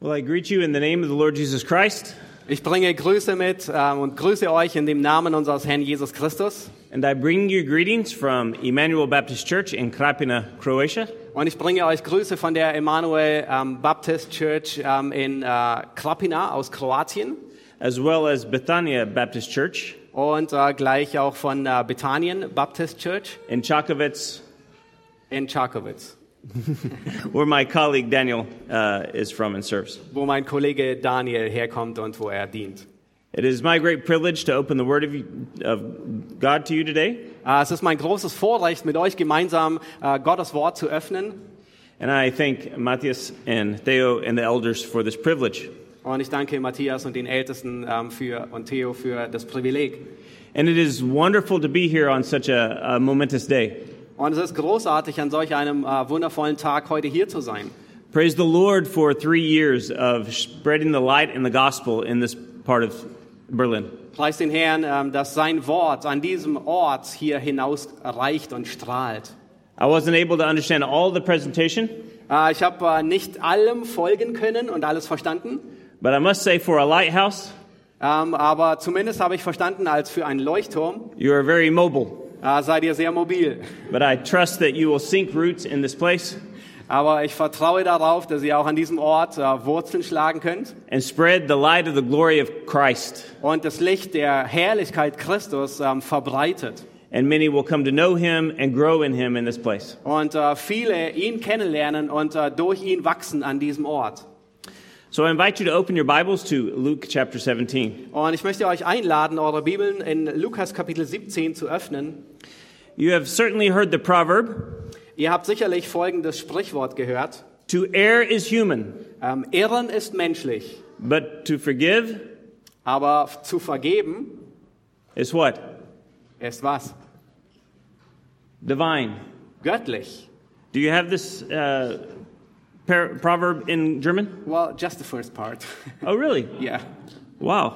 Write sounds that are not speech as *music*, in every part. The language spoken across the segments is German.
Well, I greet you in the name of the Lord Jesus Christ, Ich bringe Grüße mit ähm, und grüße euch in dem Namen unseres Herrn Jesus Christus. and I bring you greetings from Emmanuel Baptist Church in Krapina, Croatia. Und ich bringe euch Grüße von der Emanuel ähm, Baptist Church ähm, in äh, Krapina aus Kroatien. As well as Bethania Baptist Church. Und äh, gleich auch von äh, Bethanien Baptist Church. In Chakovets, in Charkowitz, where my colleague Daniel uh, is from and serves. wo mein Kollege Daniel herkommt er und wo er dient. It is my great privilege to open the Word of, you, of God to you today, uh, Äh, es er ist mein großes Vorrecht, mit euch gemeinsam uh, äh, Gottes Wort zu öffnen. and I thank Matthias and Theo and the elders for this privilege. Und ich danke Matthias und den Ältesten ähm, um, für, und Theo für das Privileg. And it is wonderful to be here on such a, a momentous day. Und es ist großartig, an solch einem äh, wundervollen Tag heute hier zu sein. Praise the Lord for three years of spreading the light and the gospel in this part of Berlin. Preis den Herrn, ähm, dass sein Wort an diesem Ort hier hinaus reicht und strahlt. I wasn't able to understand all the presentation, Äh, ich habe äh, nicht allem folgen können und alles verstanden, but I must say, for a lighthouse, ähm, aber zumindest habe ich verstanden, als für einen Leuchtturm you are very mobile. Äh, seid ihr sehr mobil. But I trust that you will sink roots in this place Aber ich vertraue darauf, dass ihr auch an diesem Ort äh, Wurzeln schlagen könnt and spread the light of the glory of Christ. und das Licht der Herrlichkeit Christus ähm, verbreitet. And many will come to know him and grow in him in this place. Und äh, viele ihn kennenlernen und äh, durch ihn wachsen an diesem Ort. So I invite you to open your Bibles to Luke chapter 17. Und ich möchte euch einladen, eure Bibeln in Lukas Kapitel 17 zu öffnen. You have certainly heard the proverb Ihr habt sicherlich folgendes Sprichwort gehört. to err is human, Ähm, Irren ist menschlich, but to forgive aber zu vergeben is what? ist was? Divine. Göttlich. Do you have this uh, par- proverb in German? Well, just the first part. *laughs* Oh, really? Ja. Wow.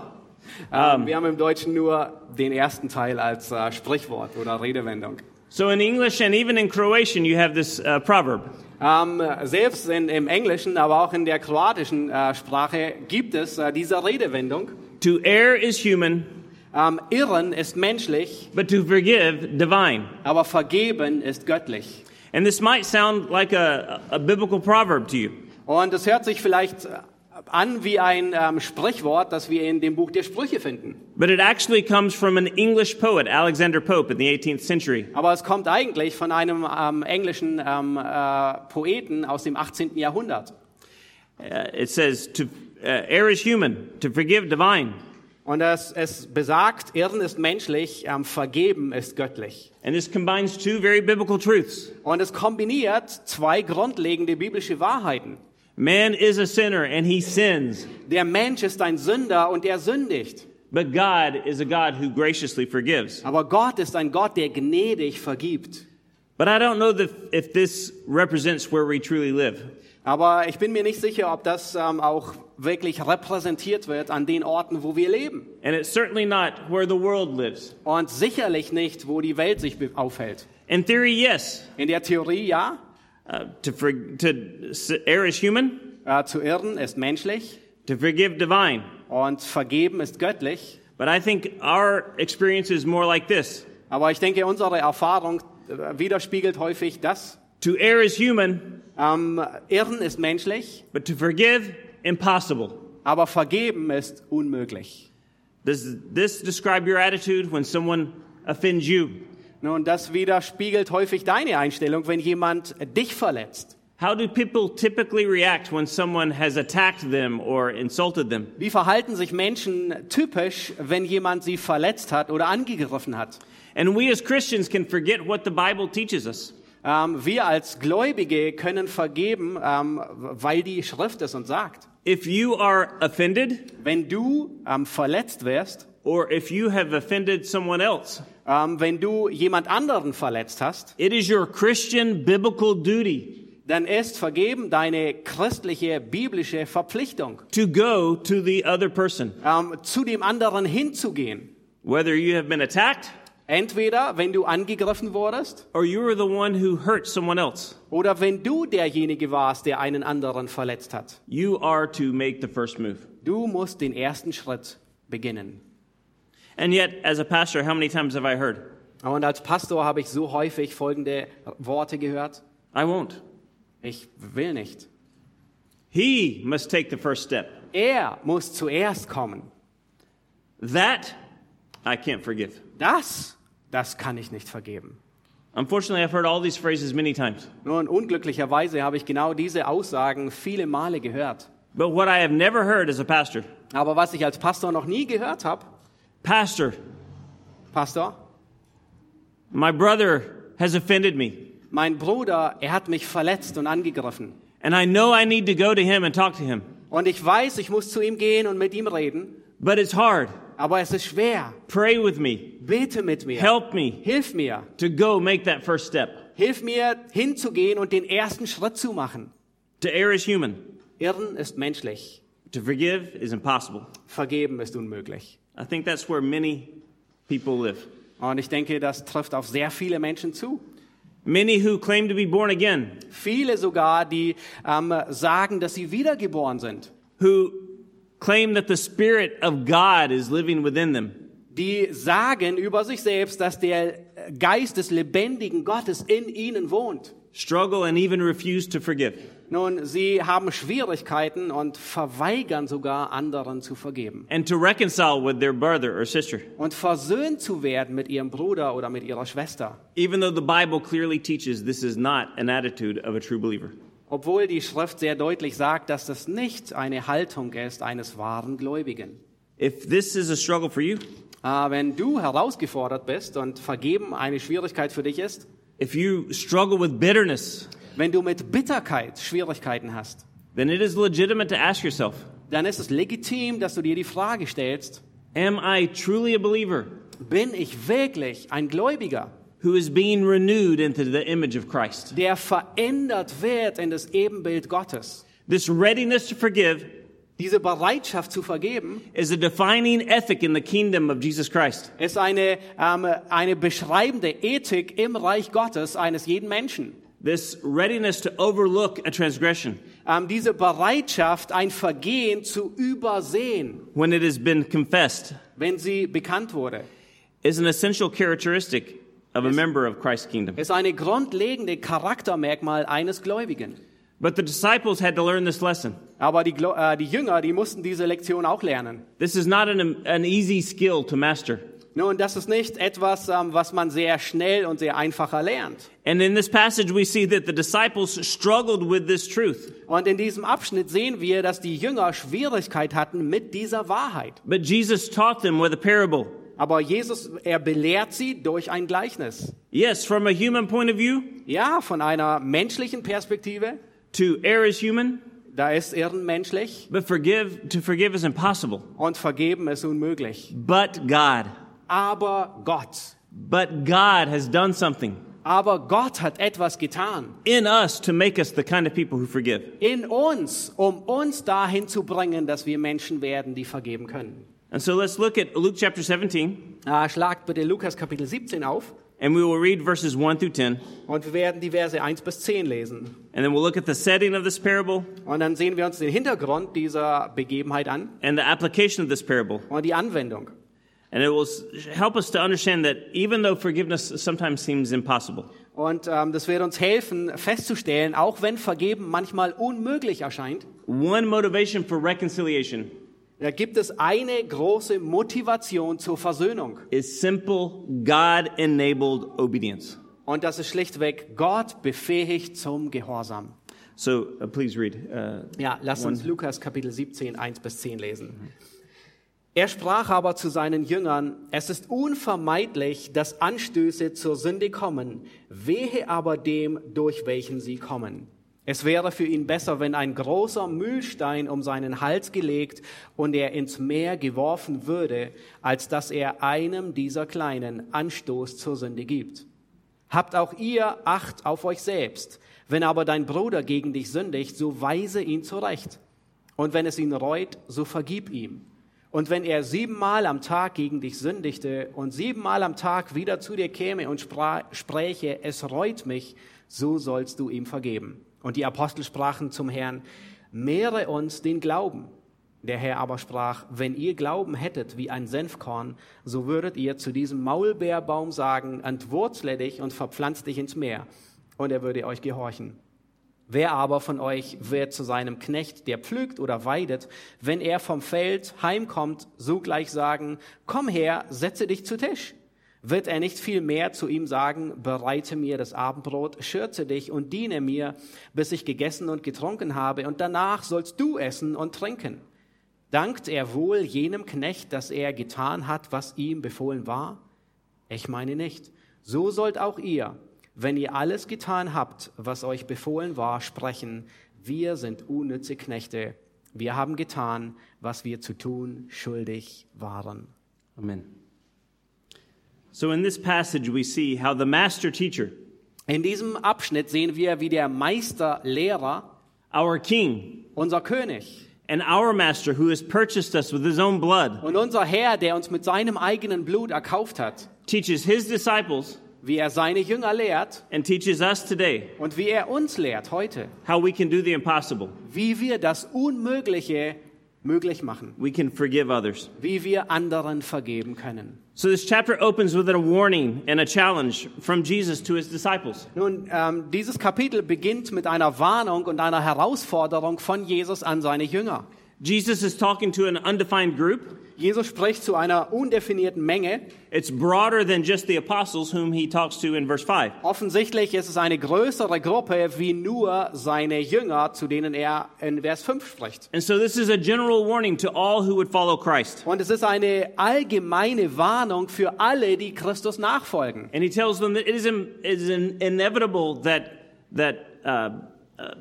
Ähm, wir haben im Deutschen nur den ersten Teil als äh, Sprichwort oder Redewendung. So in English and even in Croatian, you have this uh, proverb. Ähm, selbst in, im Englischen, aber auch in der kroatischen äh, Sprache gibt es äh, diese Redewendung. To err is human, Ähm, Irren ist menschlich, but to forgive, divine. aber vergeben ist göttlich. And this might sound like a, a biblical proverb to you. Und es hört sich vielleicht an wie ein ähm, Sprichwort, das wir in dem Buch der Sprüche finden. But it actually comes from an English poet, Alexander Pope, in the 18th century. Aber es kommt eigentlich von einem ähm, englischen ähm, äh, Poeten aus dem 18. Jahrhundert. Uh, it says, to uh, err is human, to forgive, divine. Und es, es besagt, Irren ist menschlich, ähm, Vergeben ist göttlich. And this combines two very biblical truths. Und es kombiniert zwei grundlegende biblische Wahrheiten. Man is a sinner and he sins, Der Mensch ist ein Sünder und er sündigt. but God is a God who graciously forgives. Aber Gott ist ein Gott, der gnädig vergibt. But I don't know if this represents where we truly live. Aber ich bin mir nicht sicher, ob das ähm, auch wirklich repräsentiert wird an den Orten, wo wir leben. And it's certainly not where the world lives. Und sicherlich nicht, wo die Welt sich aufhält. In theory, yes. In der Theorie ja, Uh, to, for, to err is human, äh, zu irren ist menschlich to forgive, divine. und vergeben ist göttlich. But I think our experience is more like this. Aber ich denke, unsere Erfahrung äh, widerspiegelt häufig das. To err is human, Ähm, irren ist menschlich, but to forgive, impossible. aber vergeben ist unmöglich. Does this describe your attitude when someone offends you? Nun, das widerspiegelt häufig deine Einstellung, wenn jemand dich verletzt. How do people typically react when someone has attacked them or insulted them? Wie verhalten sich Menschen typisch, wenn jemand sie verletzt hat oder angegriffen hat? And we as Christians can forget what the Bible teaches us. Ähm, wir als Gläubige können vergeben, ähm, weil die Schrift es uns sagt. If you are offended, Wenn du ähm, verletzt wirst, or if you have offended someone else, ähm, wenn du jemand anderen verletzt hast, it is your Christian biblical duty dann ist vergeben deine christliche, biblische Verpflichtung, to go to the other person. ähm, zu dem anderen hinzugehen. Whether you have been attacked Entweder wenn du angegriffen wurdest or you were the one who hurt someone else. oder wenn du derjenige warst, der einen anderen verletzt hat. You are to make the first move. Du musst den ersten Schritt beginnen. And yet, as a pastor, how many times have I heard? Und als Pastor habe ich so häufig folgende Worte gehört. I won't. Ich will nicht. He must take the first step. Er muss zuerst kommen. That I can't forgive. Das, das kann ich nicht vergeben. Unfortunately, I've heard all these phrases many times. Nun, unglücklicherweise habe ich genau diese Aussagen viele Male gehört. But what I have never heard as a pastor Aber was ich als Pastor noch nie gehört habe, Pastor, Pastor, my brother has offended me, mein Bruder, er hat mich verletzt und angegriffen. and I know I need to go to him and talk to him. Und ich weiß, ich muss zu ihm gehen und mit ihm reden, But it's hard. Aber es ist schwer. Pray with me. Bete mit mir. Help me Hilf mir. to go make that first step. Hilf mir, hinzugehen und den ersten Schritt zu machen. To err is human. Irren ist menschlich. To forgive is impossible. Vergeben ist unmöglich. I think that's where many people live. Und ich denke, das trifft auf sehr viele Menschen zu. Many who claim to be born again, Viele sogar, die ähm, sagen, dass sie wiedergeboren sind. who claim that the Spirit of God is living within them, Die sagen über sich selbst, dass der Geist des lebendigen Gottes in ihnen wohnt. struggle and even refuse to forgive. Nun, sie haben Schwierigkeiten und verweigern sogar anderen zu vergeben. and to reconcile with their brother or sister, Und versöhnt zu werden mit ihrem Bruder oder mit ihrer Schwester. even though the Bible clearly teaches this is not an attitude of a true believer. Obwohl die Schrift sehr deutlich sagt, dass das nicht eine Haltung ist eines wahren Gläubigen. If this is a struggle for you, Äh, wenn du herausgefordert bist und vergeben eine Schwierigkeit für dich ist, if you struggle with bitterness, wenn du mit Bitterkeit Schwierigkeiten hast, then it is legitimate to ask yourself, dann ist es legitim, dass du dir die Frage stellst, am I truly a believer bin ich wirklich ein Gläubiger, who is being renewed into the image of Christ? der verändert wird in das Ebenbild Gottes? This readiness to forgive Diese Bereitschaft zu vergeben is a defining ethic in the kingdom of Jesus Christ. ist eine, ähm, eine beschreibende Ethik im Reich Gottes eines jeden Menschen. This readiness to overlook a transgression Ähm, diese Bereitschaft, ein Vergehen zu übersehen, when it has been confessed wenn sie bekannt wurde, is an essential characteristic of a member of Christ's kingdom. ist eine grundlegende Charaktermerkmal eines Gläubigen. But the disciples had to learn this lesson. Aber die, äh, die Jünger, die mussten diese Lektion auch lernen. This is not an, an easy skill to master. Nun, das ist nicht etwas, ähm, was man sehr schnell und sehr einfach erlernt. And in this passage, we see that the disciples struggled with this truth. Und in diesem Abschnitt sehen wir, dass die Jünger Schwierigkeit hatten mit dieser Wahrheit. But Jesus taught them with a parable. Aber Jesus, er belehrt sie durch ein Gleichnis. Yes, from a human point of view, Ja, von einer menschlichen Perspektive, to err is human, da ist Irren menschlich but forgive to forgive is impossible. und vergeben ist unmöglich. But God, Aber Gott, but God has done something aber Gott hat etwas getan in us to make us the kind of people who forgive. in uns, um uns dahin zu bringen, dass wir Menschen werden, die vergeben können. And so let's look at Luke chapter 17, Ah, schlagt bitte Lukas Kapitel 17 auf and we will read verses 1 through 10. und wir werden die Verse 1 bis 10 lesen. And then we'll look at the setting of this parable Und dann sehen wir uns den Hintergrund dieser Begebenheit an and the application of this parable. und die Anwendung. And it will help us to understand that even though forgiveness sometimes seems impossible, Und ähm, das wird uns helfen festzustellen, auch wenn Vergeben manchmal unmöglich erscheint, one motivation for reconciliation da gibt es eine große Motivation zur Versöhnung. is simple God enabled obedience. Und das ist schlichtweg Gott befähigt zum Gehorsam. So uh, please read. Uh, Ja, lass uns Lukas Kapitel 17, 1 bis 10 lesen. Er sprach aber zu seinen Jüngern, es ist unvermeidlich, dass Anstöße zur Sünde kommen, wehe aber dem, durch welchen sie kommen. Es wäre für ihn besser, wenn ein großer Mühlstein um seinen Hals gelegt und er ins Meer geworfen würde, als dass er einem dieser Kleinen Anstoß zur Sünde gibt. Habt auch ihr Acht auf euch selbst. Wenn aber dein Bruder gegen dich sündigt, so weise ihn zurecht. Und wenn es ihn reut, so vergib ihm. Und wenn er siebenmal am Tag gegen dich sündigte und siebenmal am Tag wieder zu dir käme und spräche, es reut mich, so sollst du ihm vergeben. Und die Apostel sprachen zum Herrn, mehre uns den Glauben. Der Herr aber sprach, wenn ihr Glauben hättet wie ein Senfkorn, so würdet ihr zu diesem Maulbeerbaum sagen, entwurzle dich und verpflanz dich ins Meer, und er würde euch gehorchen. Wer aber von euch wird zu seinem Knecht, der pflügt oder weidet, wenn er vom Feld heimkommt, sogleich sagen, komm her, setze dich zu Tisch? Wird er nicht viel mehr zu ihm sagen, bereite mir das Abendbrot, schürze dich und diene mir, bis ich gegessen und getrunken habe, und danach sollst du essen und trinken? Dankt er wohl jenem Knecht, dass er getan hat, was ihm befohlen war? Ich meine nicht. So sollt auch ihr, wenn ihr alles getan habt, was euch befohlen war, sprechen, wir sind unnütze Knechte. Wir haben getan, was wir zu tun schuldig waren. Amen. So in this passage, we see how the master teacher, In diesem Abschnitt sehen wir, wie der Meisterlehrer, our king, unser König and our master who has purchased us with his own blood, und unser Herr, der uns mit seinem eigenen Blut erkauft hat, teaches his disciples wie er seine Jünger lehrt and teaches us today und wie er uns lehrt heute, how we can do the impossible. wie wir das Unmögliche möglich machen, We can forgive others. wie wir anderen vergeben können. So this chapter opens with a warning and a challenge from Jesus to his disciples. Nun, ähm, dieses Kapitel beginnt mit einer Warnung und einer Herausforderung von Jesus an seine Jünger. Jesus is talking to an undefined group. Jesus spricht zu einer undefinierten Menge. It's broader than just the apostles whom he talks to in verse 5. Offensichtlich ist es eine größere Gruppe wie nur seine Jünger, zu denen er in Vers 5 spricht. And so this is a general warning to all who would follow Christ. Und es ist eine allgemeine Warnung für alle, die Christus nachfolgen. And he tells them that it is, in, it is in, inevitable that, that uh, uh,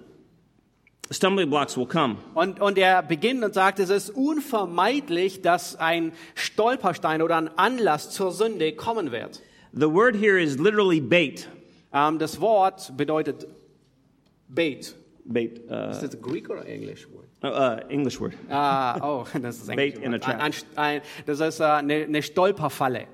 stumbling blocks will come. Und, und er beginnt und sagt, es ist unvermeidlich, dass ein Stolperstein oder ein Anlass zur Sünde kommen wird. The word here is literally bait. Ähm, das Wort bedeutet Bait. Bait, uh, Ist das Greek oder Englisch? uh, English word. Ah, oh, *laughs* das ist Englisch. Bait in a trap. Ein, ein, das ist äh, eine, eine Stolperfalle.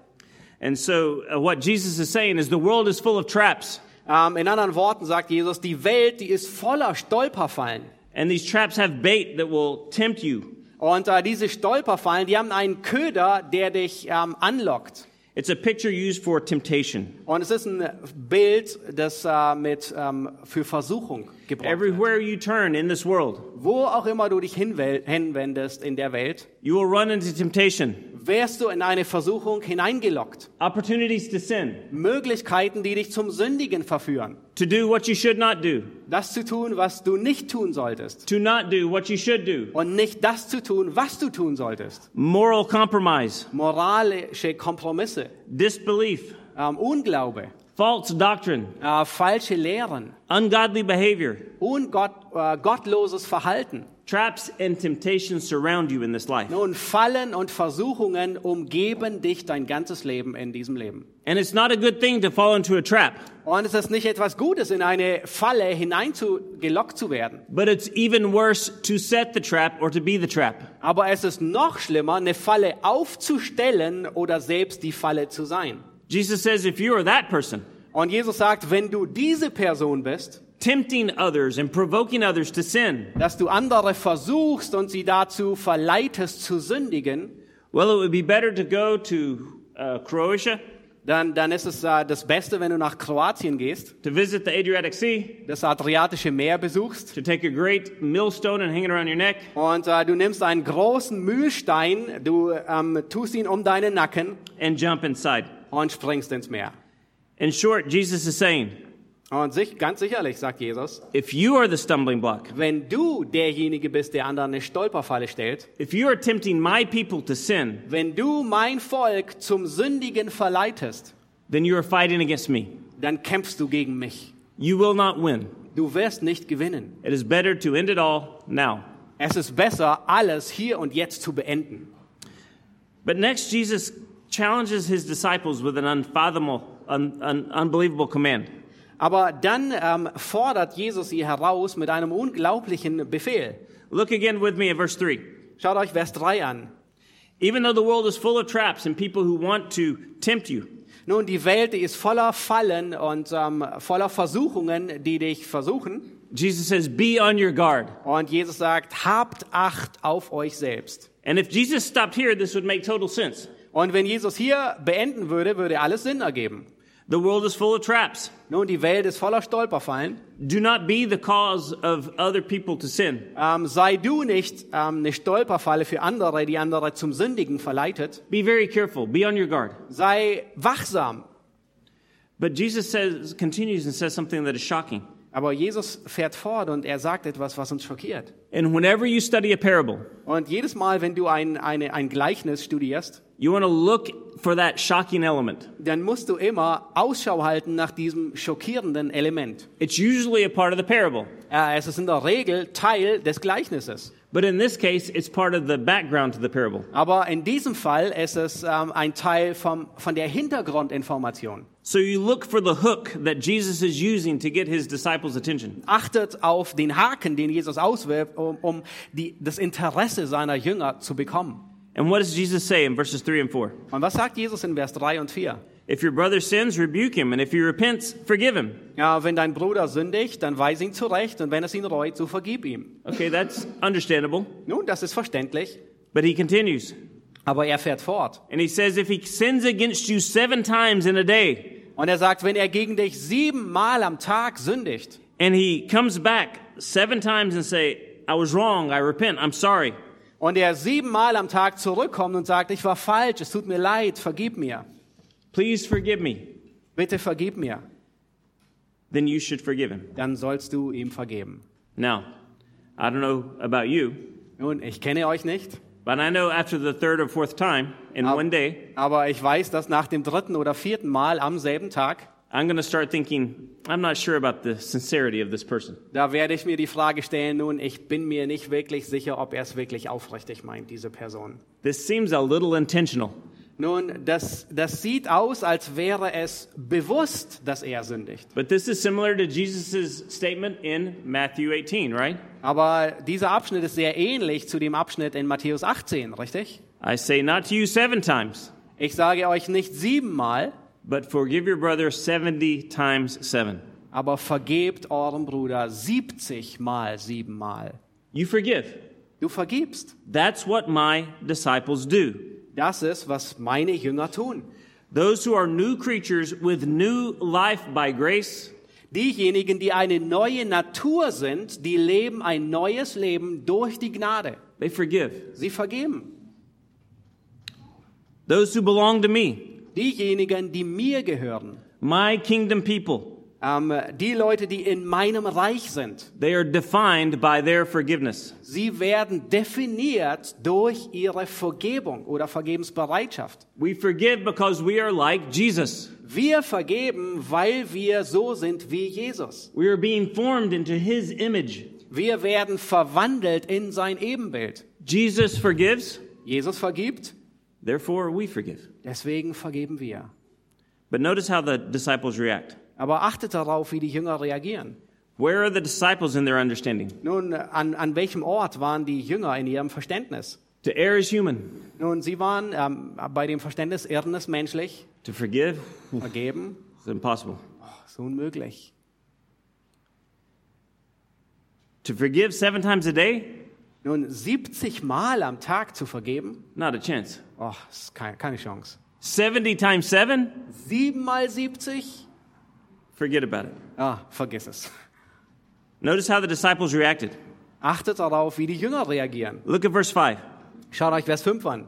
And so uh, what Jesus is saying is the world is full of traps. Ähm, in anderen Worten sagt Jesus, die Welt, die ist voller Stolperfallen. And these traps have bait that will tempt you. Und äh, diese Stolperfallen, die haben einen Köder, der dich ähm, anlockt. It's a picture used for temptation. Und es ist ein Bild, das äh, mit, ähm, für Versuchung gebraucht wird. Everywhere you turn in this world, Wo auch immer du dich hinwendest in der Welt, you will run into temptation, wirst du in eine Versuchung hineingelockt. opportunities to sin, Möglichkeiten, die dich zum Sündigen verführen. to do what you should not do, Das zu tun, was du nicht tun solltest. to not do what you should do, Und nicht das zu tun, was du tun solltest. moral compromise, Moralische Kompromisse, disbelief, ähm, Unglaube, false doctrine, äh, falsche Lehren, ungodly behavior. ungott, äh, gottloses Verhalten. Traps and temptations surround you in this life. Nun, Fallen und Versuchungen umgeben dich dein ganzes Leben in diesem Leben. And it's not a good thing to fall into a trap, Und es ist nicht etwas Gutes, in eine Falle hineingelockt zu werden. but it's even worse to set the trap or to be the trap. Aber es ist noch schlimmer, eine Falle aufzustellen oder selbst die Falle zu sein. Jesus says if you are that person, Und Jesus sagt, wenn du diese Person bist, tempting others and provoking others to sin, dass du andere versuchst und sie dazu verleitest zu sündigen, well, it would be better to go to uh, Croatia dann, dann ist es äh, das Beste, wenn du nach Kroatien gehst, to visit the Adriatic Sea, das Adriatische Meer besuchst to take a great millstone and hang it around your neck, und äh, du nimmst einen großen Mühlstein, du ähm, tust ihn um deinen Nacken and jump inside. und springst ins Meer. In short, Jesus is saying, Und sich, ganz sicherlich, sagt Jesus, if you are the stumbling block, wenn du derjenige bist, der anderen eine Stolperfalle stellt, if you are tempting my people to sin, wenn du mein Volk zum Sündigen verleitest, then you are fighting against me. dann kämpfst du gegen mich. You will not win. Du wirst nicht gewinnen. It is better to end it all now. Es ist besser, alles hier und jetzt zu beenden. But next, Jesus challenges his disciples with an unfathomable, un, un, unbelievable command. Aber dann ähm, fordert Jesus sie heraus mit einem unglaublichen Befehl. Look again with me at verse 3. Schaut euch Vers 3 an. Even though the world is full of traps and people who want to tempt you, Nun, die Welt die ist voller Fallen und ähm, voller Versuchungen, die dich versuchen. Jesus says, be on your guard. Und Jesus sagt, habt Acht auf euch selbst. And if Jesus stopped here, this would make total sense. Und wenn Jesus hier beenden würde, würde alles Sinn ergeben. The world is full of traps. Nun, die Welt ist voller Stolperfallen. Do not be the cause of other people to sin. Ähm, sei du nicht ähm, eine Stolperfalle für andere, die andere zum Sündigen verleitet. Be very careful. Be on your guard. Sei wachsam. But Jesus says, continues and says something that is shocking. Aber Jesus fährt fort und er sagt etwas, was uns schockiert. And whenever you study a parable, Und jedes Mal, wenn du ein, eine, ein Gleichnis studierst, you want to look for that shocking element. dann musst du immer Ausschau halten nach diesem schockierenden Element. It's usually a part of the parable. Äh, es ist in der Regel Teil des Gleichnisses. But in this case, it's part of the background to the parable. Aber in diesem Fall ist es ähm, ein Teil vom, von der Hintergrundinformation. So you look for the hook that Jesus is using to get his disciples' attention. Achtet auf den Haken, den Jesus auswirft, um, um die, das Interesse seiner Jünger zu bekommen. And what does Jesus say in verses 3 and 4? Und was sagt Jesus in Vers 3 und 4? If your brother sins, rebuke him, and if he repents, forgive him. Ja, wenn dein Bruder sündigt, dann weise ihn zurecht und wenn es ihn reut, so vergib ihm. Okay, that's understandable. Nun, das ist verständlich, But he continues. aber er fährt fort. And he says, if he sins against you seven times in a day, Und er sagt, wenn er gegen dich siebenmal am Tag sündigt and he comes back seven times and say, I was wrong, I repent, I'm sorry. Und er siebenmal am Tag zurückkommt und sagt, ich war falsch, es tut mir leid, vergib mir, Please forgive me. bitte vergib mir, Then you should forgive him. dann sollst du ihm vergeben. Now, I don't know about you, Nun, ich kenne euch nicht, but I know after the third or fourth time in Ab- one day, aber ich weiß, dass nach dem dritten oder vierten Mal am selben Tag, I'm going to start thinking, I'm not sure about the sincerity of this person. da werde ich mir die Frage stellen, nun, ich bin mir nicht wirklich sicher, ob er es wirklich aufrichtig meint, diese Person. This seems a little intentional. Nun, das, das sieht aus, als wäre es bewusst, dass er sündigt. But this is similar to Jesus' statement in Matthew 18, right? Aber dieser Abschnitt ist sehr ähnlich zu dem Abschnitt in Matthäus 18, richtig? I say not to you seven times, Ich sage euch nicht siebenmal, but forgive your brother 70 times seven. aber vergebt eurem Bruder 70 mal siebenmal. You forgive. Du vergibst. That's what my disciples do. Das ist, was meine Jünger tun. Those who are new creatures with new life by grace Diejenigen, die eine neue Natur sind, die leben ein neues Leben durch die Gnade. They forgive. Sie vergeben. Those who belong to me, Diejenigen, die mir gehören, my kingdom people, ähm, die Leute, die in meinem Reich sind, they are defined by their forgiveness. sie werden definiert durch ihre Vergebung oder Vergebensbereitschaft. We forgive because we are like Jesus. Wir vergeben, weil wir so sind wie Jesus. We are being formed into his image. Wir werden verwandelt in sein Ebenbild. Jesus forgives, Jesus vergibt, therefore we forgive. Deswegen vergeben wir. But notice how the disciples react. Aber achtet darauf, wie die Jünger reagieren. Where are the disciples in their understanding? Nun, an, an welchem Ort waren die Jünger in ihrem Verständnis? To err is human, Nun, sie waren ähm, bei dem Verständnis, Irren ist menschlich, to forgive vergeben *laughs* is impossible. ist unmöglich. To forgive seven times a day, Nun, 70 Mal am Tag zu vergeben, not a chance. Oh, ist keine, keine Chance. 70 times seven, 7 mal 70? forget about it. Ah, vergiss es. Notice how the disciples reacted. Achtet darauf, wie die Jünger reagieren. Look at verse 5. Schaut euch Vers 5 an.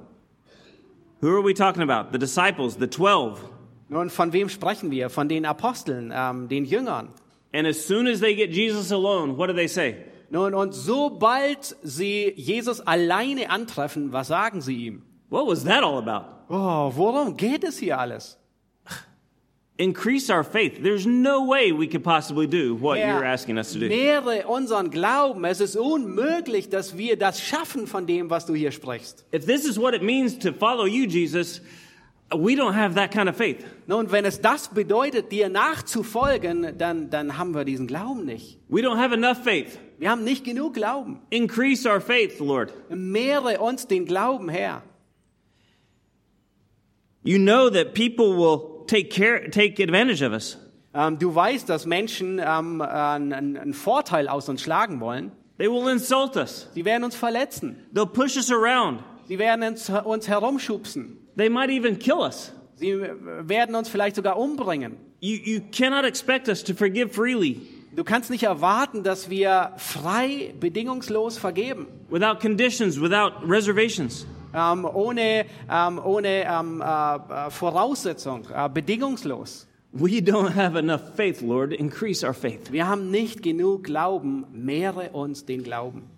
Who are we talking about? The disciples, the 12. Nun, von wem sprechen wir? Von den Aposteln, ähm, den Jüngern. And as soon as they get Jesus alone, what do they say? Nun, und sobald sie Jesus alleine antreffen, was sagen sie ihm? What was that all about? Oh, worum geht es hier alles? Increase our faith. There's no way we could possibly do what you're asking us to do. mehre unseren Glauben. Es ist unmöglich, dass wir das schaffen von dem, was du hier sprichst. If this is what it means to follow you, Jesus, we don't have that kind of faith. Nun, wenn es das bedeutet, dir nachzufolgen, dann, dann haben wir diesen Glauben nicht. We don't have enough faith. Wir haben nicht genug Glauben. Increase our faith, Lord. Mehre uns den Glauben her. You know that people will take care, take advantage of us. Ähm, du weißt, dass Menschen ähm, einen, einen Vorteil aus uns schlagen wollen. They will insult us. Sie werden uns verletzen. They'll push us around. Sie werden uns, uns herumschubsen. They might even kill us. Sie werden uns vielleicht sogar umbringen. You, you cannot expect us to forgive freely Du kannst nicht erwarten, dass wir frei, bedingungslos vergeben. without conditions, without reservations. Ähm, ohne ähm, ohne ähm, äh, äh, Voraussetzung, äh, bedingungslos. We don't have enough faith, Lord. Increase our faith. Wir haben nicht genug Glauben, mehre uns den Glauben.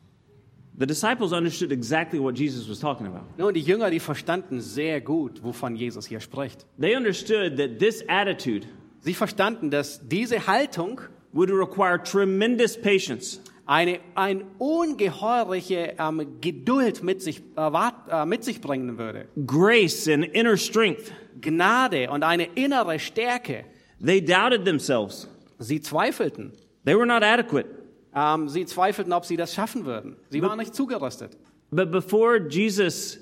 The disciples understood exactly what Jesus was talking about. Nun, die Jünger, die verstanden sehr gut, wovon Jesus hier spricht. They understood that this attitude Sie verstanden, dass diese Haltung would require tremendous patience, eine ein ungeheurliche ähm, Geduld mit sich, erwart, äh, mit sich bringen würde. grace, and inner strength. Gnade und eine innere Stärke. They doubted themselves. Sie zweifelten. They were not adequate. Ähm, sie zweifelten, ob sie das schaffen würden. Sie waren nicht zugerüstet. But before Jesus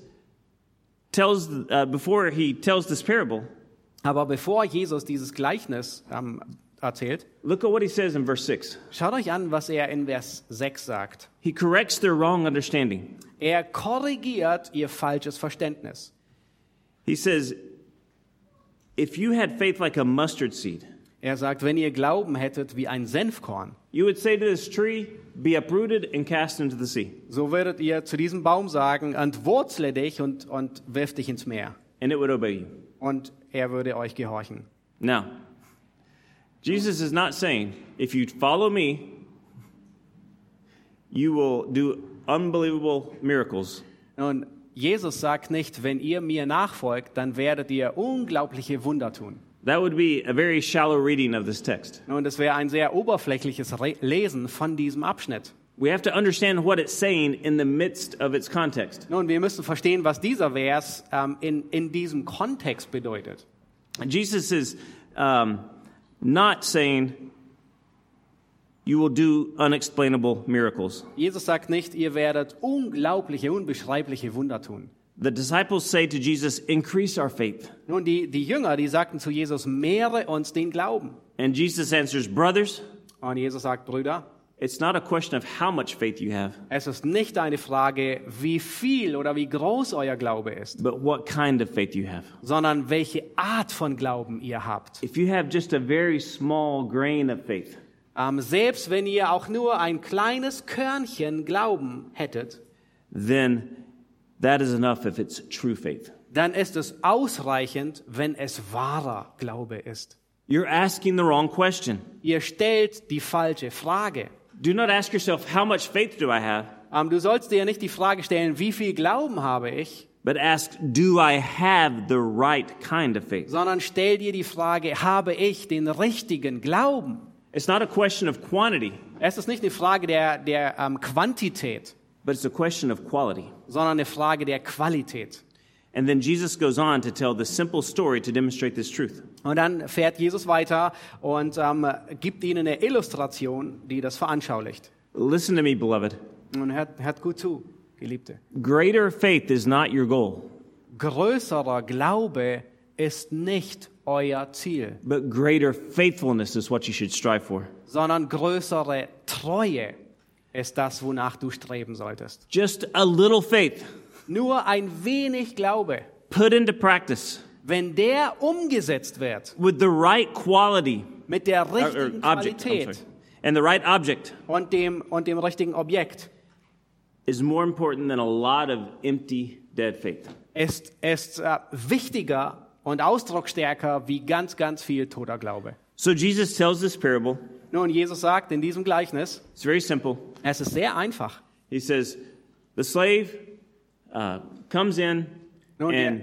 tells, uh, before he tells this parable, Aber bevor Jesus dieses Gleichnis ähm, erzählt, look at what he says in verse 6. schaut euch an, was er in Vers 6 sagt. He corrects their wrong understanding. Er korrigiert ihr falsches Verständnis. He says, If you had faith like a mustard seed, Er sagt, wenn ihr Glauben hättet wie ein Senfkorn, you would say to this tree, Be uprooted and cast into the sea, so würdet ihr zu diesem Baum sagen, entwurzle dich und, und wirf dich ins Meer. and it would obey you. Und er würde euch gehorchen. Now, Jesus is not saying, If you follow me, you will do unbelievable miracles. Und Jesus sagt nicht, wenn ihr mir nachfolgt, dann werdet ihr unglaubliche Wunder tun. That would be a very shallow reading of this text. Und es wäre ein sehr oberflächliches Lesen von diesem Abschnitt. We have to understand what it's saying in the midst of its context. Nun, wir müssen verstehen, was dieser Vers ähm, in, in diesem Kontext bedeutet. Jesus is um, not saying you will do unexplainable miracles. Jesus sagt nicht, ihr werdet unglaubliche, unbeschreibliche Wunder tun. The disciples say to Jesus, Increase our faith. Nun, die, die Jünger, die sagten zu Jesus, mehre uns den Glauben. And Jesus answers, Brothers, Und Jesus sagt, Brüder, it's not a question of how much faith you have, es ist nicht eine Frage, wie viel oder wie groß euer Glaube ist, but what kind of faith you have. sondern welche Art von Glauben ihr habt. If you have just a very small grain of faith, Ähm, selbst wenn ihr auch nur ein kleines Körnchen Glauben hättet, then that is enough if it's true faith. dann ist es ausreichend, wenn es wahrer Glaube ist. You're asking the wrong question. Ihr stellt die falsche Frage. Do not ask yourself, How much faith do I have? Ähm, du sollst dir nicht die Frage stellen, wie viel Glauben habe ich, but ask, Do I have the right kind of faith? sondern stell dir die Frage, habe ich den richtigen Glauben? It's not a question of quantity, Es ist nicht eine Frage der, der ähm, Quantität, but it's a question of quality. sondern eine Frage der Qualität. And then Jesus goes on to tell the simple story to demonstrate this truth. Und dann fährt Jesus weiter und ähm, gibt ihnen eine Illustration, die das veranschaulicht. Listen to me, beloved. Und hört, hört gut zu, Geliebte. Greater faith is not your goal, Größerer Glaube ist nicht euer Ziel, but greater faithfulness is what you should strive for. sondern größere Treue ist das, wonach du streben solltest. Just a little faith Nur ein wenig Glaube, put into practice wenn der umgesetzt wird with the right quality mit der or, or richtigen object I'm Qualität sorry, and the right object und dem, und dem richtigen Objekt, is more important than a lot of empty, dead faith. ist, ist äh, wichtiger und ausdrucksstärker wie ganz, ganz viel toter Glaube. So Jesus tells this parable. Nun, Jesus sagt in diesem Gleichnis, It's very simple. es ist sehr einfach. He says, the slave uh, comes in Nun, and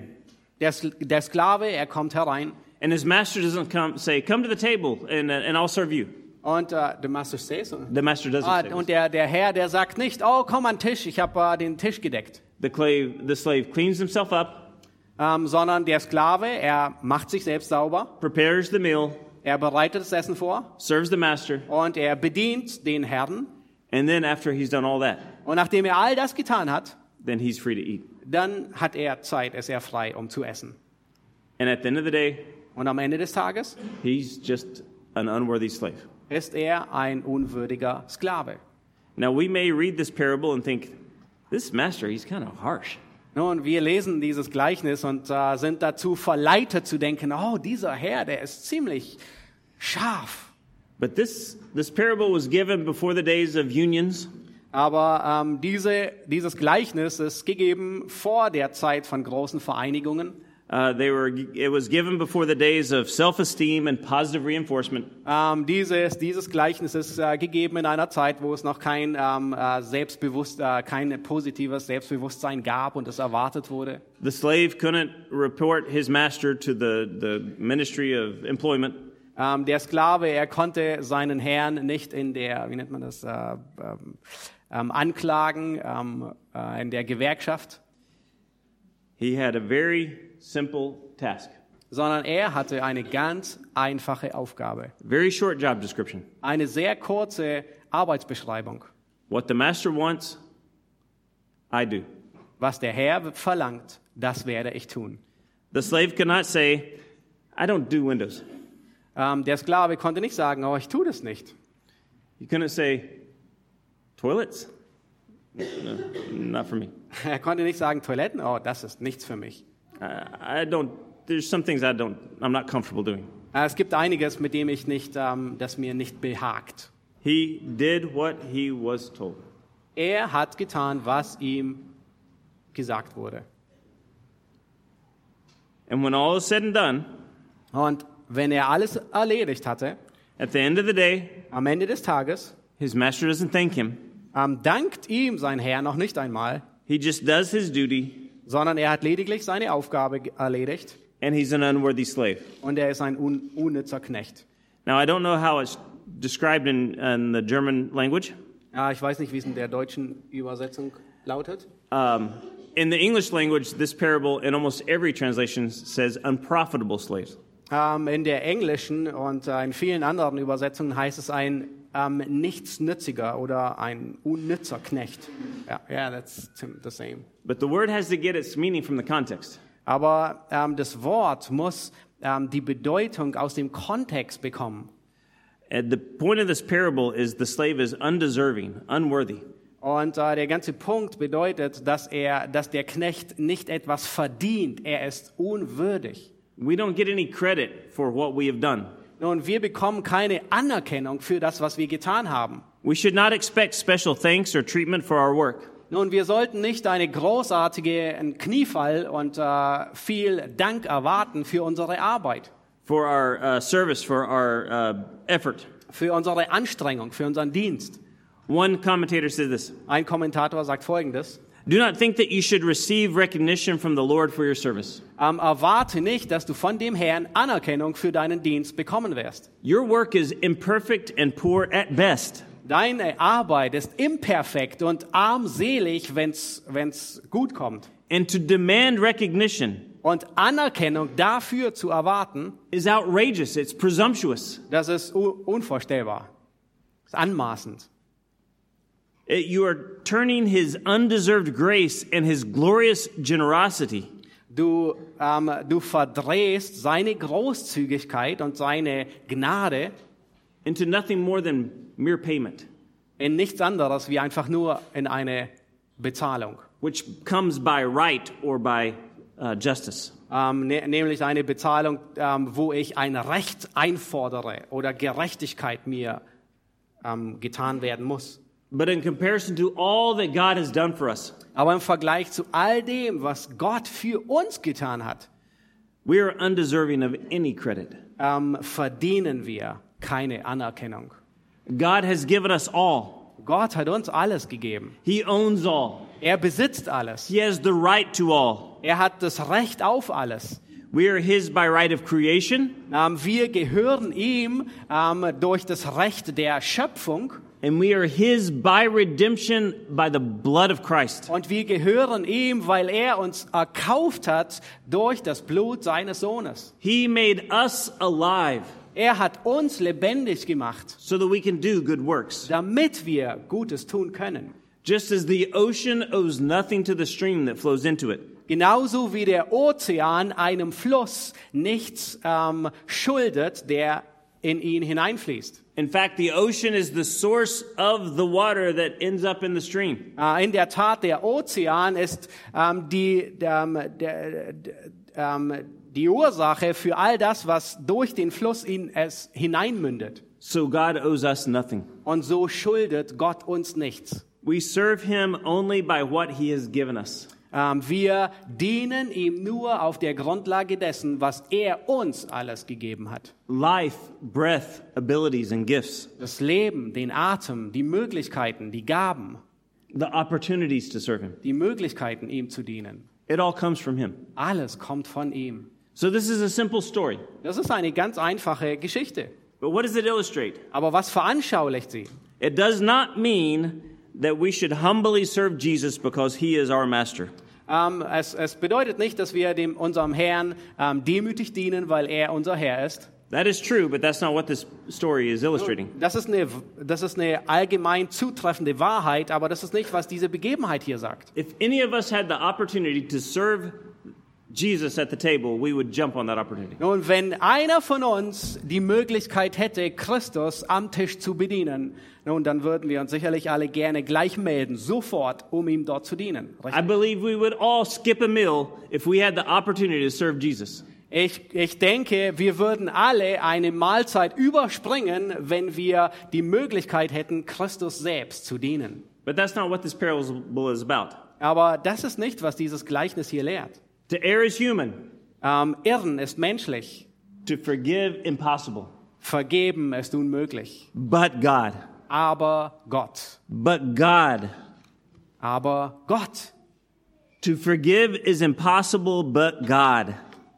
der, der Sklave, er kommt herein and his master doesn't come say, "Come to the table and, uh, and I'll serve you." und äh, der Master says, The master doesn't ah, say und der, der Herr, der sagt nicht, oh, komm an den Tisch, ich habe äh, den Tisch gedeckt. The slave, the slave cleans himself up, Ähm, sondern der Sklave, er macht sich selbst sauber, prepares the meal, er bereitet das Essen vor serves the master, und er bedient den Herrn. and then after he's done all that, Und nachdem er all das getan hat, then he's free to eat. dann hat er Zeit, ist er frei, um zu essen. And at the end of the day, Und am Ende des Tages he's just an unworthy slave. ist er ein unwürdiger Sklave. Now, we may read this parable and think, this master, he's kind of harsh. Nun, wir lesen dieses Gleichnis und äh, sind dazu verleitet zu denken, oh, dieser Herr, der ist ziemlich scharf. But this, this parable was given before the days of unions. Aber ähm, diese, dieses Gleichnis ist gegeben vor der Zeit von großen Vereinigungen. Uh, they were, it was given before the days of self-esteem and positive reinforcement. Ähm, dieses, dieses Gleichnis ist äh, gegeben in einer Zeit, wo es noch kein ähm, äh, Selbstbewusst, äh, kein positives Selbstbewusstsein gab und es erwartet wurde. The slave couldn't report his master to the, the Ministry of Employment. Ähm, der Sklave, er konnte seinen Herrn nicht in der, wie nennt man das, äh, ähm, anklagen, ähm, äh, in der Gewerkschaft, He had a very simple task, sondern er hatte eine ganz einfache Aufgabe. very short job description. Eine sehr kurze Arbeitsbeschreibung. What the master wants, I do. Was der Herr verlangt, das werde ich tun. The slave could not say, I don't do windows. Ähm, der Sklave konnte nicht sagen, oh, ich tue das nicht. He couldn't say, toilets? No, not for me. *laughs* Er konnte nicht sagen, Toiletten, oh, das ist nichts für mich. I, I don't, there's some things I don't, I'm not comfortable doing. Äh, Es gibt einiges, mit dem ich nicht, ähm, das mir nicht behagt. He did what he was told. Er hat getan, was ihm gesagt wurde. And when all is said and done, Und wenn er alles erledigt hatte, at the end of the day, am Ende des Tages, his master doesn't thank him. Ähm, dankt ihm sein Herr noch nicht einmal, He just does his duty, sondern er hat lediglich seine Aufgabe erledigt and he's an unworthy slave. und er ist ein un unnützer Knecht. Now, I don't know how it's described in, in the German language. Ja, ich weiß nicht, wie es in der deutschen Übersetzung lautet. Um, in the English language, this parable in almost every translation says unprofitable slaves. Ähm, in der englischen und in vielen anderen Übersetzungen heißt es ein ähm, nichtsnütziger oder ein unnützer Knecht. Ja, yeah, that's the same. But the word has to get its meaning from the context. Aber ähm, das Wort muss ähm, die Bedeutung aus dem Kontext bekommen. And the point of this parable is the slave is undeserving, unworthy. Und äh, der ganze Punkt bedeutet, dass er, dass der Knecht nicht etwas verdient. Er ist unwürdig. We don't get any credit for what we have done. Nun, wir bekommen keine Anerkennung für das, was wir getan haben. We should not expect special thanks or treatment for our work. Nun, wir sollten nicht eine großartige einen Kniefall und äh, viel Dank erwarten für unsere Arbeit, for our uh, service, for our uh, effort. für unsere Anstrengung, für unseren Dienst. One commentator said this Ein Kommentator sagt Folgendes. Do not think that you should receive recognition from the Lord for your service. Ähm, erwarte nicht, dass du von dem Herrn Anerkennung für deinen Dienst bekommen wirst. Your work is imperfect and poor at best. Deine Arbeit ist imperfekt und armselig, wenn's wenn's gut kommt. And to demand recognition Und Anerkennung dafür zu erwarten, is outrageous, it's presumptuous. das ist unvorstellbar. Das ist anmaßend. It- you are turning his undeserved grace and his glorious generosity Du, ähm, du verdrehst seine Großzügigkeit und seine Gnade into nothing more than mere payment, in nichts anderes wie einfach nur in eine Bezahlung. which comes by right or by uh, justice. Ähm, ne, nämlich eine Bezahlung, ähm, wo ich ein Recht einfordere oder Gerechtigkeit mir ähm, getan werden muss. But in comparison to all that God has done for us, Aber im Vergleich zu all dem, was Gott für uns getan hat, we are undeserving of any credit. ähm, verdienen wir keine Anerkennung. God has given us all. Gott hat uns alles gegeben. He owns all. Er besitzt alles. He has the right to all. Er hat das Recht auf alles. We are His by right of creation, Ähm, wir gehören ihm ähm, durch das Recht der Schöpfung and we are His by redemption by the blood of Christ. und wir gehören ihm, weil er uns erkauft hat durch das Blut seines Sohnes. He made us alive Er hat uns lebendig gemacht, so that we can do good works. damit wir Gutes tun können. Just as the ocean owes nothing to the stream that flows into it, Genauso wie der Ozean einem Fluss nichts ähm, schuldet, der in ihn hineinfließt. In fact, the ocean is the source of the water that ends up in the stream. Äh, in der Tat, der Ozean ist ähm, die, ähm, der, der, ähm, die Ursache für all das, was durch den Fluss in es hineinmündet. So God owes us nothing. Und so schuldet Gott uns nichts. We serve him only by what he has given us. Ähm, wir dienen ihm nur auf der Grundlage dessen, was er uns alles gegeben hat. Life, breath, abilities, and gifts. Das Leben, den Atem, die Möglichkeiten, die Gaben, The opportunities to serve him. die Möglichkeiten, ihm zu dienen. It all comes from him. Alles kommt von ihm. So this is a simple story. Das ist eine ganz einfache Geschichte. But what does it illustrate? Aber was veranschaulicht sie? It does not mean that we should humbly serve Jesus because he is our master. Ähm, es, es bedeutet nicht, dass wir dem, unserem Herrn ähm, demütig dienen, weil er unser Herr ist. That is true, but that's not what this story is illustrating. Das ist, eine, das ist eine allgemein zutreffende Wahrheit, aber das ist nicht, was diese Begebenheit hier sagt. If any of us had the opportunity to serve Jesus at the table, we would jump on that opportunity. Nun, wenn einer von uns die Möglichkeit hätte, Christus am Tisch zu bedienen, nun, dann würden wir uns sicherlich alle gerne gleich melden, sofort, um ihm dort zu dienen. I believe we would all skip a meal if we had the opportunity to serve Jesus. Ich, ich denke, wir würden alle eine Mahlzeit überspringen, wenn wir die Möglichkeit hätten, Christus selbst zu dienen. But that's not what this parable is about. Aber das ist nicht, was dieses Gleichnis hier lehrt. To err is human, Ähm, Irren ist menschlich, to forgive impossible. vergeben ist unmöglich. But God, Aber Gott, but God, aber Gott. to forgive is impossible, but God.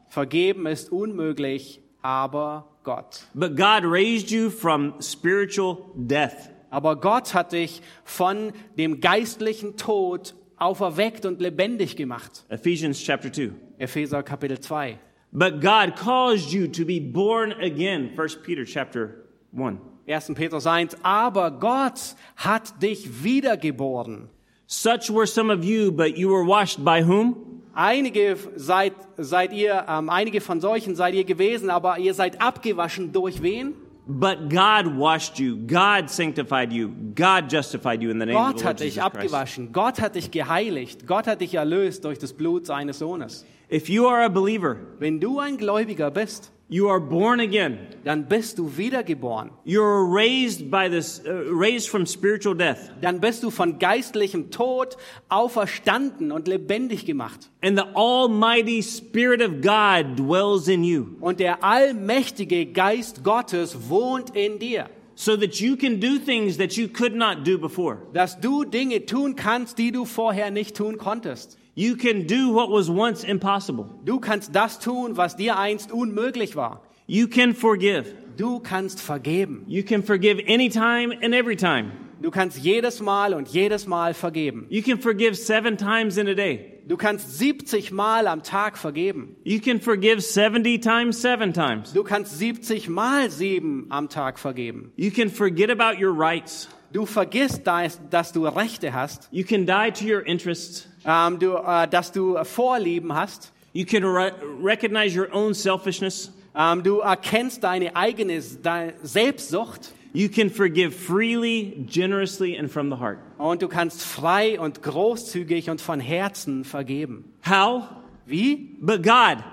Vergeben ist unmöglich, aber Gott. But God raised you from spiritual death. Aber Gott hat dich von dem geistlichen Tod auferweckt und lebendig gemacht. Ephesians chapter 2. Epheser Kapitel 2. But God caused you to be born again. 1 Peter chapter 1. 1. Petrus 1. Aber Gott hat dich wiedergeboren. Such were some of you, but you were washed by whom? Einige seid, seid ihr, ähm, einige von solchen seid ihr gewesen, aber ihr seid abgewaschen durch wen? But God washed you. God sanctified you. God justified you in the name of Gott the Lord hat dich Jesus Christ. abgewaschen. Gott hat dich geheiligt. Gott hat dich erlöst durch das Blut seines Sohnes. If you are a believer, Wenn du ein Gläubiger bist, you are born again. dann bist du wiedergeboren. You're raised by this, uh, raised from spiritual death. Dann bist du von geistlichem Tod auferstanden und lebendig gemacht. And the almighty Spirit of God dwells in you. Und der allmächtige Geist Gottes wohnt in dir. So that you can do things that you could not do before. Dass du Dinge tun kannst, die du vorher nicht tun konntest. You can do what was once impossible. Du kannst das tun, was dir einst unmöglich war. You can forgive. Du kannst vergeben. You can forgive anytime and every time. Du kannst jedes Mal und jedes Mal vergeben. You can forgive seven times in a day. Du kannst 70 Mal am Tag vergeben. You can forgive 70 times seven times. Du kannst 70 Mal sieben am Tag vergeben. You can forget about your rights. Du vergisst, dass, du Rechte hast, You can die to your interests. Ähm, du, äh, dass du Vorlieben hast. You can re- recognize your own selfishness. Ähm, du erkennst deine eigene deine Selbstsucht You can forgive freely, generously, and from the heart. und du kannst frei und großzügig und von Herzen vergeben. How? Wie? But God.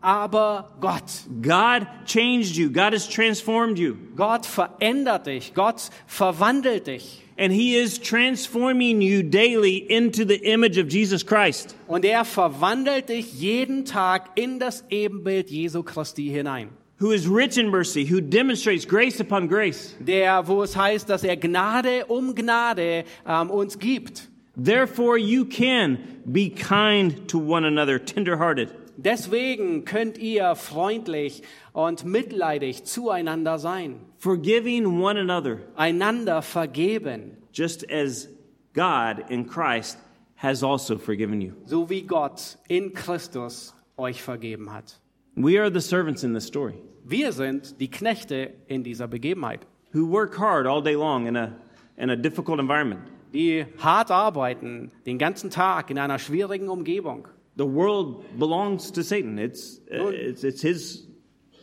Aber Gott. God changed you. God has transformed you. Gott verändert dich. Gott verwandelt dich. And He is transforming you daily into the image of Jesus Christ. Und er verwandelt dich jeden Tag in das Ebenbild Jesu Christi hinein. who is rich in mercy, who demonstrates grace upon grace. Der, wo es heißt, dass er Gnade um Gnade ähm, uns gibt. Therefore, you can be kind to one another, tenderhearted, Deswegen könnt ihr freundlich und mitleidig zueinander sein, forgiving one another, einander vergeben, just as God in Christ has also forgiven you. so wie Gott in Christus euch vergeben hat. We are the servants in this story Wir sind die Knechte in dieser Begebenheit, who work hard all day long in a, in a difficult environment. die hart arbeiten, den ganzen Tag in einer schwierigen Umgebung. The world belongs to Satan. It's, uh, it's, it's his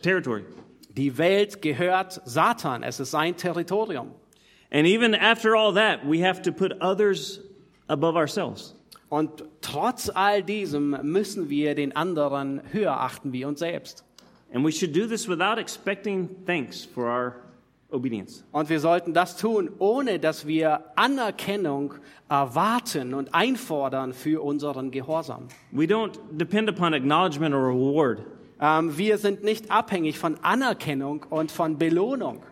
territory. Die Welt gehört Satan. Es ist sein Territorium. And even after all that, we have to put others above ourselves. Und trotz all diesem müssen wir den anderen höher achten wie uns selbst. And we should do this without expecting thanks for our obedience. Und wir sollten das tun, ohne dass wir Anerkennung erwarten und einfordern für unseren Gehorsam. We don't depend upon acknowledgement or reward. Ähm, wir sind nicht abhängig von Anerkennung und von Belohnung.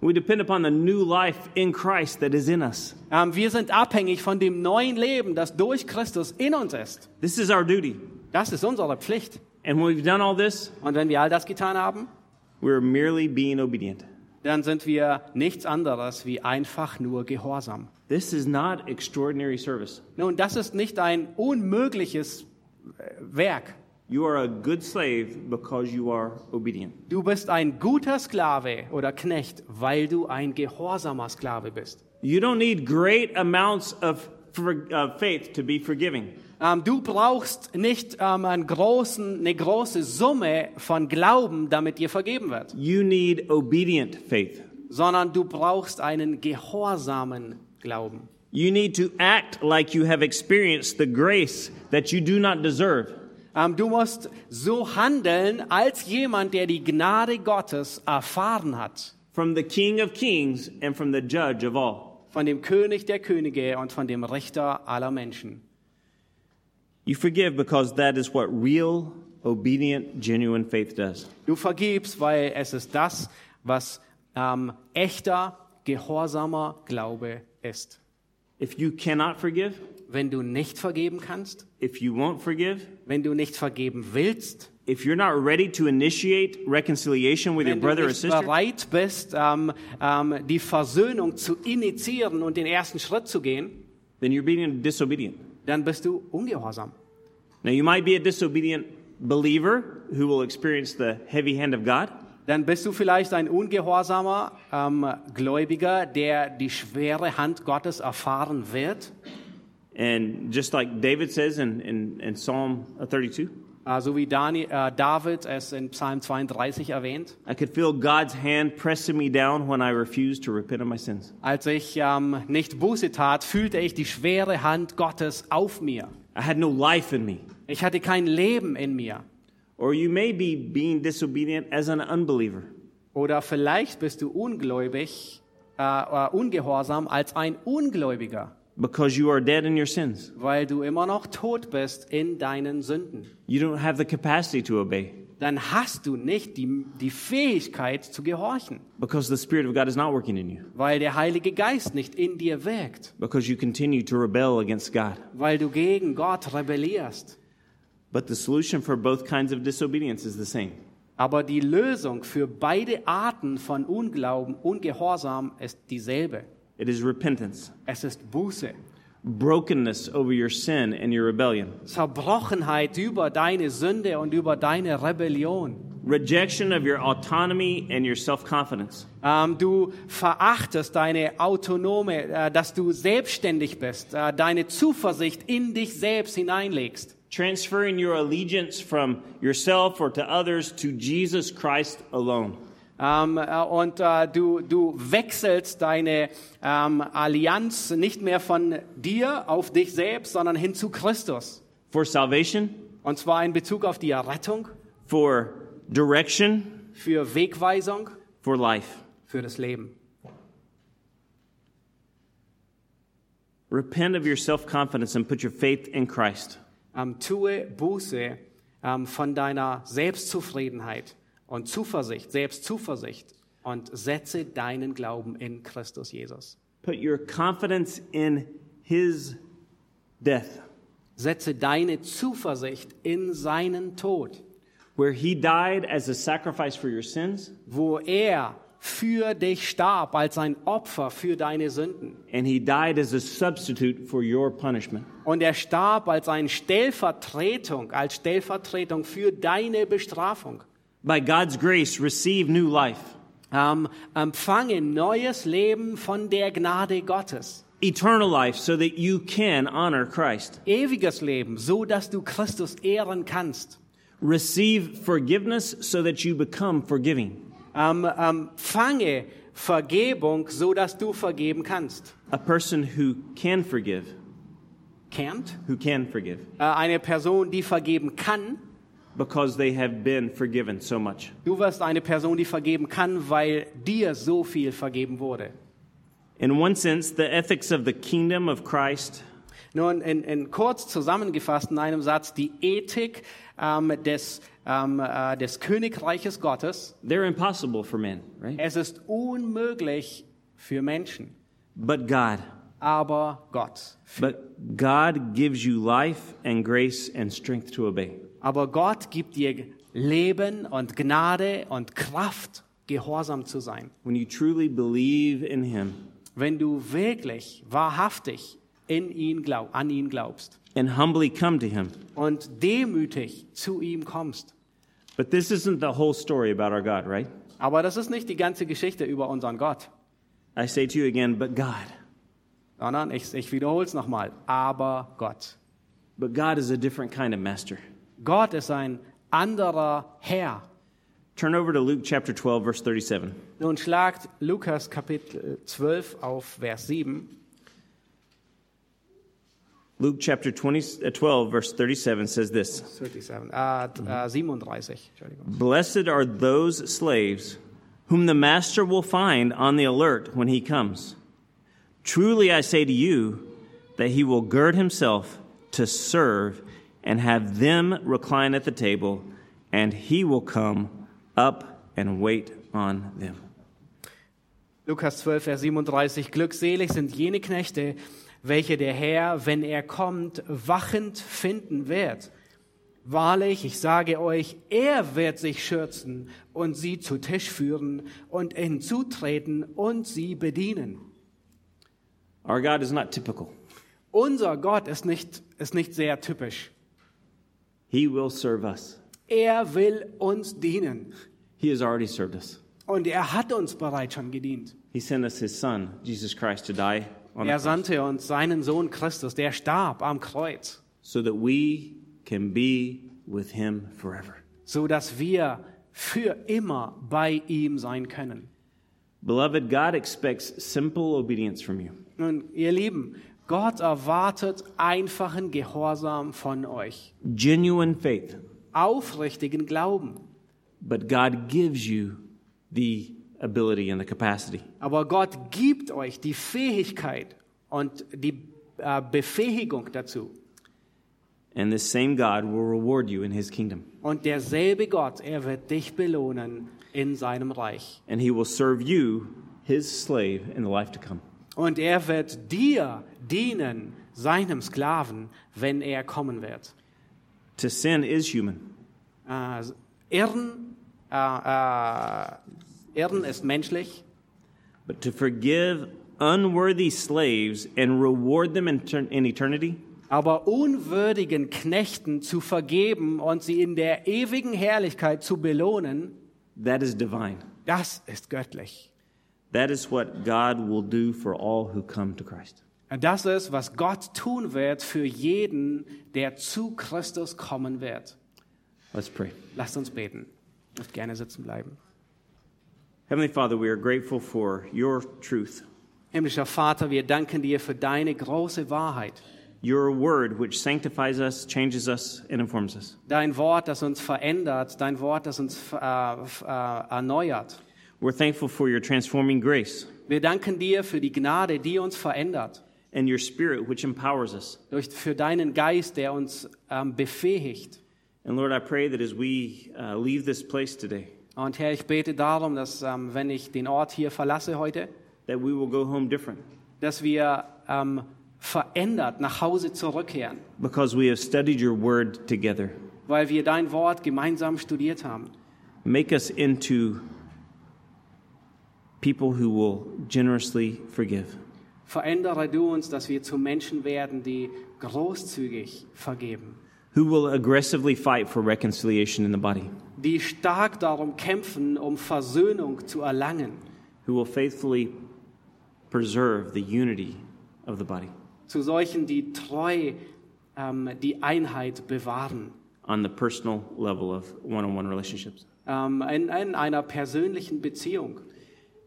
We depend upon the new life in Christ that is in us. Ähm, wir sind abhängig von dem neuen Leben, das durch Christus in uns ist. This is our duty. Das ist unsere Pflicht. And when we've done all this, Und wenn wir all das getan haben, we're merely being obedient. Dann sind wir nichts anderes wie einfach nur Gehorsam. This is not extraordinary service. Nun, das ist nicht ein unmögliches äh, Werk. You are a good slave because you are obedient. Du bist ein guter Sklave oder Knecht, weil du ein gehorsamer Sklave bist. You don't need great amounts of for, uh, faith to be forgiving. Ähm, du brauchst nicht ähm, großen, eine große Summe von Glauben, damit dir vergeben wird, You need obedient faith. sondern du brauchst einen gehorsamen Glauben. You need to act like you have experienced the grace that you do not deserve. Ähm, du musst so handeln als jemand, der die Gnade Gottes erfahren hat. From the King of Kings and from the Judge of all. Von dem König der Könige und von dem Richter aller Menschen. You forgive because that is what real, obedient, genuine faith does. Du vergibst, weil es ist das, was ähm, echter, gehorsamer Glaube ist. If you cannot forgive, Wenn du nicht vergeben kannst, if you won't forgive, wenn du nicht vergeben willst, if you're not ready to initiate reconciliation with your wenn du brother or sister, bereit bist, ähm, ähm, die Versöhnung zu initiieren und den ersten Schritt zu gehen, then you're being disobedient. Dann bist du ungehorsam. Now, you might be a disobedient believer who will experience the heavy hand of God, Dann bist du vielleicht ein ungehorsamer ähm, Gläubiger, der die schwere Hand Gottes erfahren wird. and just like David says in, in, in Psalm 32, Äh, so wie Dani, äh, David es in Psalm 32 erwähnt. I could feel God's hand pressing me down when I refused to repent of my sins. Als ich ähm, nicht Buße tat, fühlte ich die schwere Hand Gottes auf mir. I had no life in me. Ich hatte kein Leben in mir. Or you may be being disobedient as an unbeliever. Oder vielleicht bist du ungläubig, äh, ungehorsam als ein Ungläubiger, because you are dead in your sins. weil du immer noch tot bist in deinen Sünden. You don't have the capacity to obey Dann hast du nicht die, die Fähigkeit zu gehorchen, because the Spirit of God is not working in you, weil der Heilige Geist nicht in dir wirkt, because you continue to rebel against God. weil du gegen Gott rebellierst. But the solution for both kinds of disobedience is the same. Aber die Lösung für beide Arten von Unglauben, Ungehorsam ist dieselbe. It is repentance, Es ist Buße, brokenness over your sin and your rebellion, Zerbrochenheit über deine Sünde und über deine Rebellion. rejection of your autonomy and your self confidence, Ähm, du verachtest deine autonome, äh, dass du selbstständig bist, äh, deine Zuversicht in dich selbst hineinlegst. transferring your allegiance from yourself or to others to Jesus Christ alone. Ähm, äh, und äh, du, du wechselst deine ähm, Allianz nicht mehr von dir auf dich selbst, sondern hin zu Christus. For salvation, Und zwar in Bezug auf die Errettung, for direction, für Wegweisung, for life. für das Leben. Repent of your self confidence and put your faith in Christ. Ähm, tue Buße ähm, von deiner Selbstzufriedenheit und Zuversicht, Selbstzuversicht und setze deinen Glauben in Christus Jesus. Put your confidence in His death, Setze deine Zuversicht in seinen Tod, where He died as a sacrifice for your sins, wo er für dich starb als ein Opfer für deine Sünden. and He died as a substitute for your punishment. Und er starb als eine Stellvertretung, als Stellvertretung für deine Bestrafung. By God's grace, receive new life. Ähm, empfange neues Leben von der Gnade Gottes. eternal life so that you can honor Christ. Ewiges Leben, so dass du Christus ehren kannst. Receive forgiveness so that you become forgiving. Ähm, ähm, fange Vergebung, so dass du vergeben kannst. A person who can forgive, Can't? who can forgive, Äh, eine Person, die vergeben kann. Because they have been forgiven so much. Du wirst eine Person, die vergeben kann, weil dir so viel vergeben wurde. In one sense, the ethics of the kingdom of Christ Nun, in, in kurz zusammengefasst in einem Satz, die Ethik ähm, des, ähm, äh, des Königreiches Gottes, they're impossible for men, right? es ist unmöglich für Menschen, But God, aber Gott. but God gives you life and grace and strength to obey. Aber Gott gibt dir Leben und Gnade und Kraft, gehorsam zu sein. When you truly believe in Him Wenn du wirklich, wahrhaftig in ihn glaub, an ihn glaubst and humbly come to Him. und demütig zu ihm kommst. But this isn't the whole story about our God, right? Aber das ist nicht die ganze Geschichte über unseren Gott, I say to you again, but God. sondern ich, ich wiederhole es nochmal, aber Gott. But God is a different kind of master. Gott ist ein anderer Herr. Turn over to Luke chapter 12, verse 37. Nun schlagt Lukas Kapitel 12 auf Vers 7. Luke chapter 20, uh, 12, verse 37 says this 37, äh, äh, 37, Blessed are those slaves whom the master will find on the alert when he comes. Truly I say to you that he will gird himself to serve and have them recline at the table, and he will come up and wait on them. Lukas 12, Vers 37. Glückselig sind jene Knechte, welche der Herr, wenn er kommt, wachend finden wird. Wahrlich, ich sage euch, er wird sich schürzen und sie zu Tisch führen und hinzutreten und sie bedienen. Our God is not typical. Unser Gott ist nicht, ist nicht sehr typisch. He will serve us. Er will uns dienen. He has already served us. Und er hat uns bereits schon gedient. He sent us his son, Jesus Christ, to die on the Er cross sandte uns seinen Sohn Christus, der starb am Kreuz, so that we can be with him forever. so dass wir für immer bei ihm sein können. Beloved, God expects simple obedience from you. Nun, ihr Lieben, Gott erwartet einfachen Gehorsam von euch, genuine faith, aufrichtigen Glauben. but God gives you the ability and the capacity. Aber Gott gibt euch die Fähigkeit und die äh, Befähigung dazu. And this same God will reward you in his kingdom. Und derselbe Gott, er wird dich belohnen in seinem Reich. And he will serve you, his slave, in the life to come. Und er wird dir dienen, seinem Sklaven, wenn er kommen wird. To sin is human, Äh, Irren, äh, äh, Irren ist menschlich, but to forgive unworthy slaves and reward them in, in eternity, aber unwürdigen Knechten zu vergeben und sie in der ewigen Herrlichkeit zu belohnen, that is divine. das ist göttlich. That is what God will do for all who come to Christ. Das ist, was Gott tun wird für jeden, der zu Christus kommen wird. Let's pray. Lasst uns beten. Möchte gerne sitzen bleiben. Heavenly Father, we are grateful for your truth, Himmlischer Vater, wir danken dir für deine große Wahrheit. your word, which sanctifies us, changes us, and informs us. Dein Wort, das uns verändert, dein Wort, das uns äh, äh, erneuert. We're thankful for your transforming grace Wir danken dir für die Gnade, die uns verändert, and your spirit, which empowers us. durch, für deinen Geist, der uns ähm, befähigt. And Lord, I pray that as we uh, leave this place today, Und Herr, ich bete darum, dass ähm, wenn ich den Ort hier verlasse heute, that we will go home different dass wir ähm, verändert nach Hause zurückkehren, because we have studied your word together. weil wir dein Wort gemeinsam studiert haben. Make us into people who will generously forgive. Verändere du uns, dass wir zu Menschen werden, die großzügig vergeben, who will aggressively fight for reconciliation in the body, die stark darum kämpfen, um Versöhnung zu erlangen, who will faithfully preserve the unity of the body, zu solchen, die treu ähm, die Einheit bewahren, on the personal level of one on one relationships. ähm, in, in einer persönlichen Beziehung.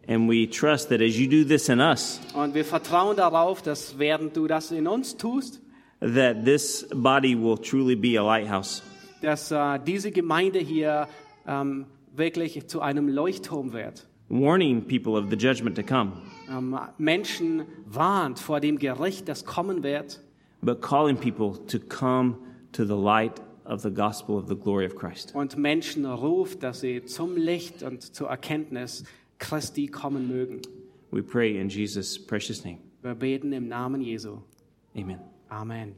And we trust that as you do this in us, Und wir vertrauen darauf, dass während du das in uns tust, that this body will truly be a lighthouse, dass äh, diese Gemeinde hier ähm, wirklich zu einem Leuchtturm wird. warning people of the judgment to come, Ähm, Menschen warnt vor dem Gericht, das kommen wird, but calling people to come to the light of the gospel of the glory of Christ. und Menschen ruft, dass sie zum Licht und zur Erkenntnis Christi kommen mögen. We pray in Jesus' precious name. Wir beten im Namen Jesu. Amen. Amen.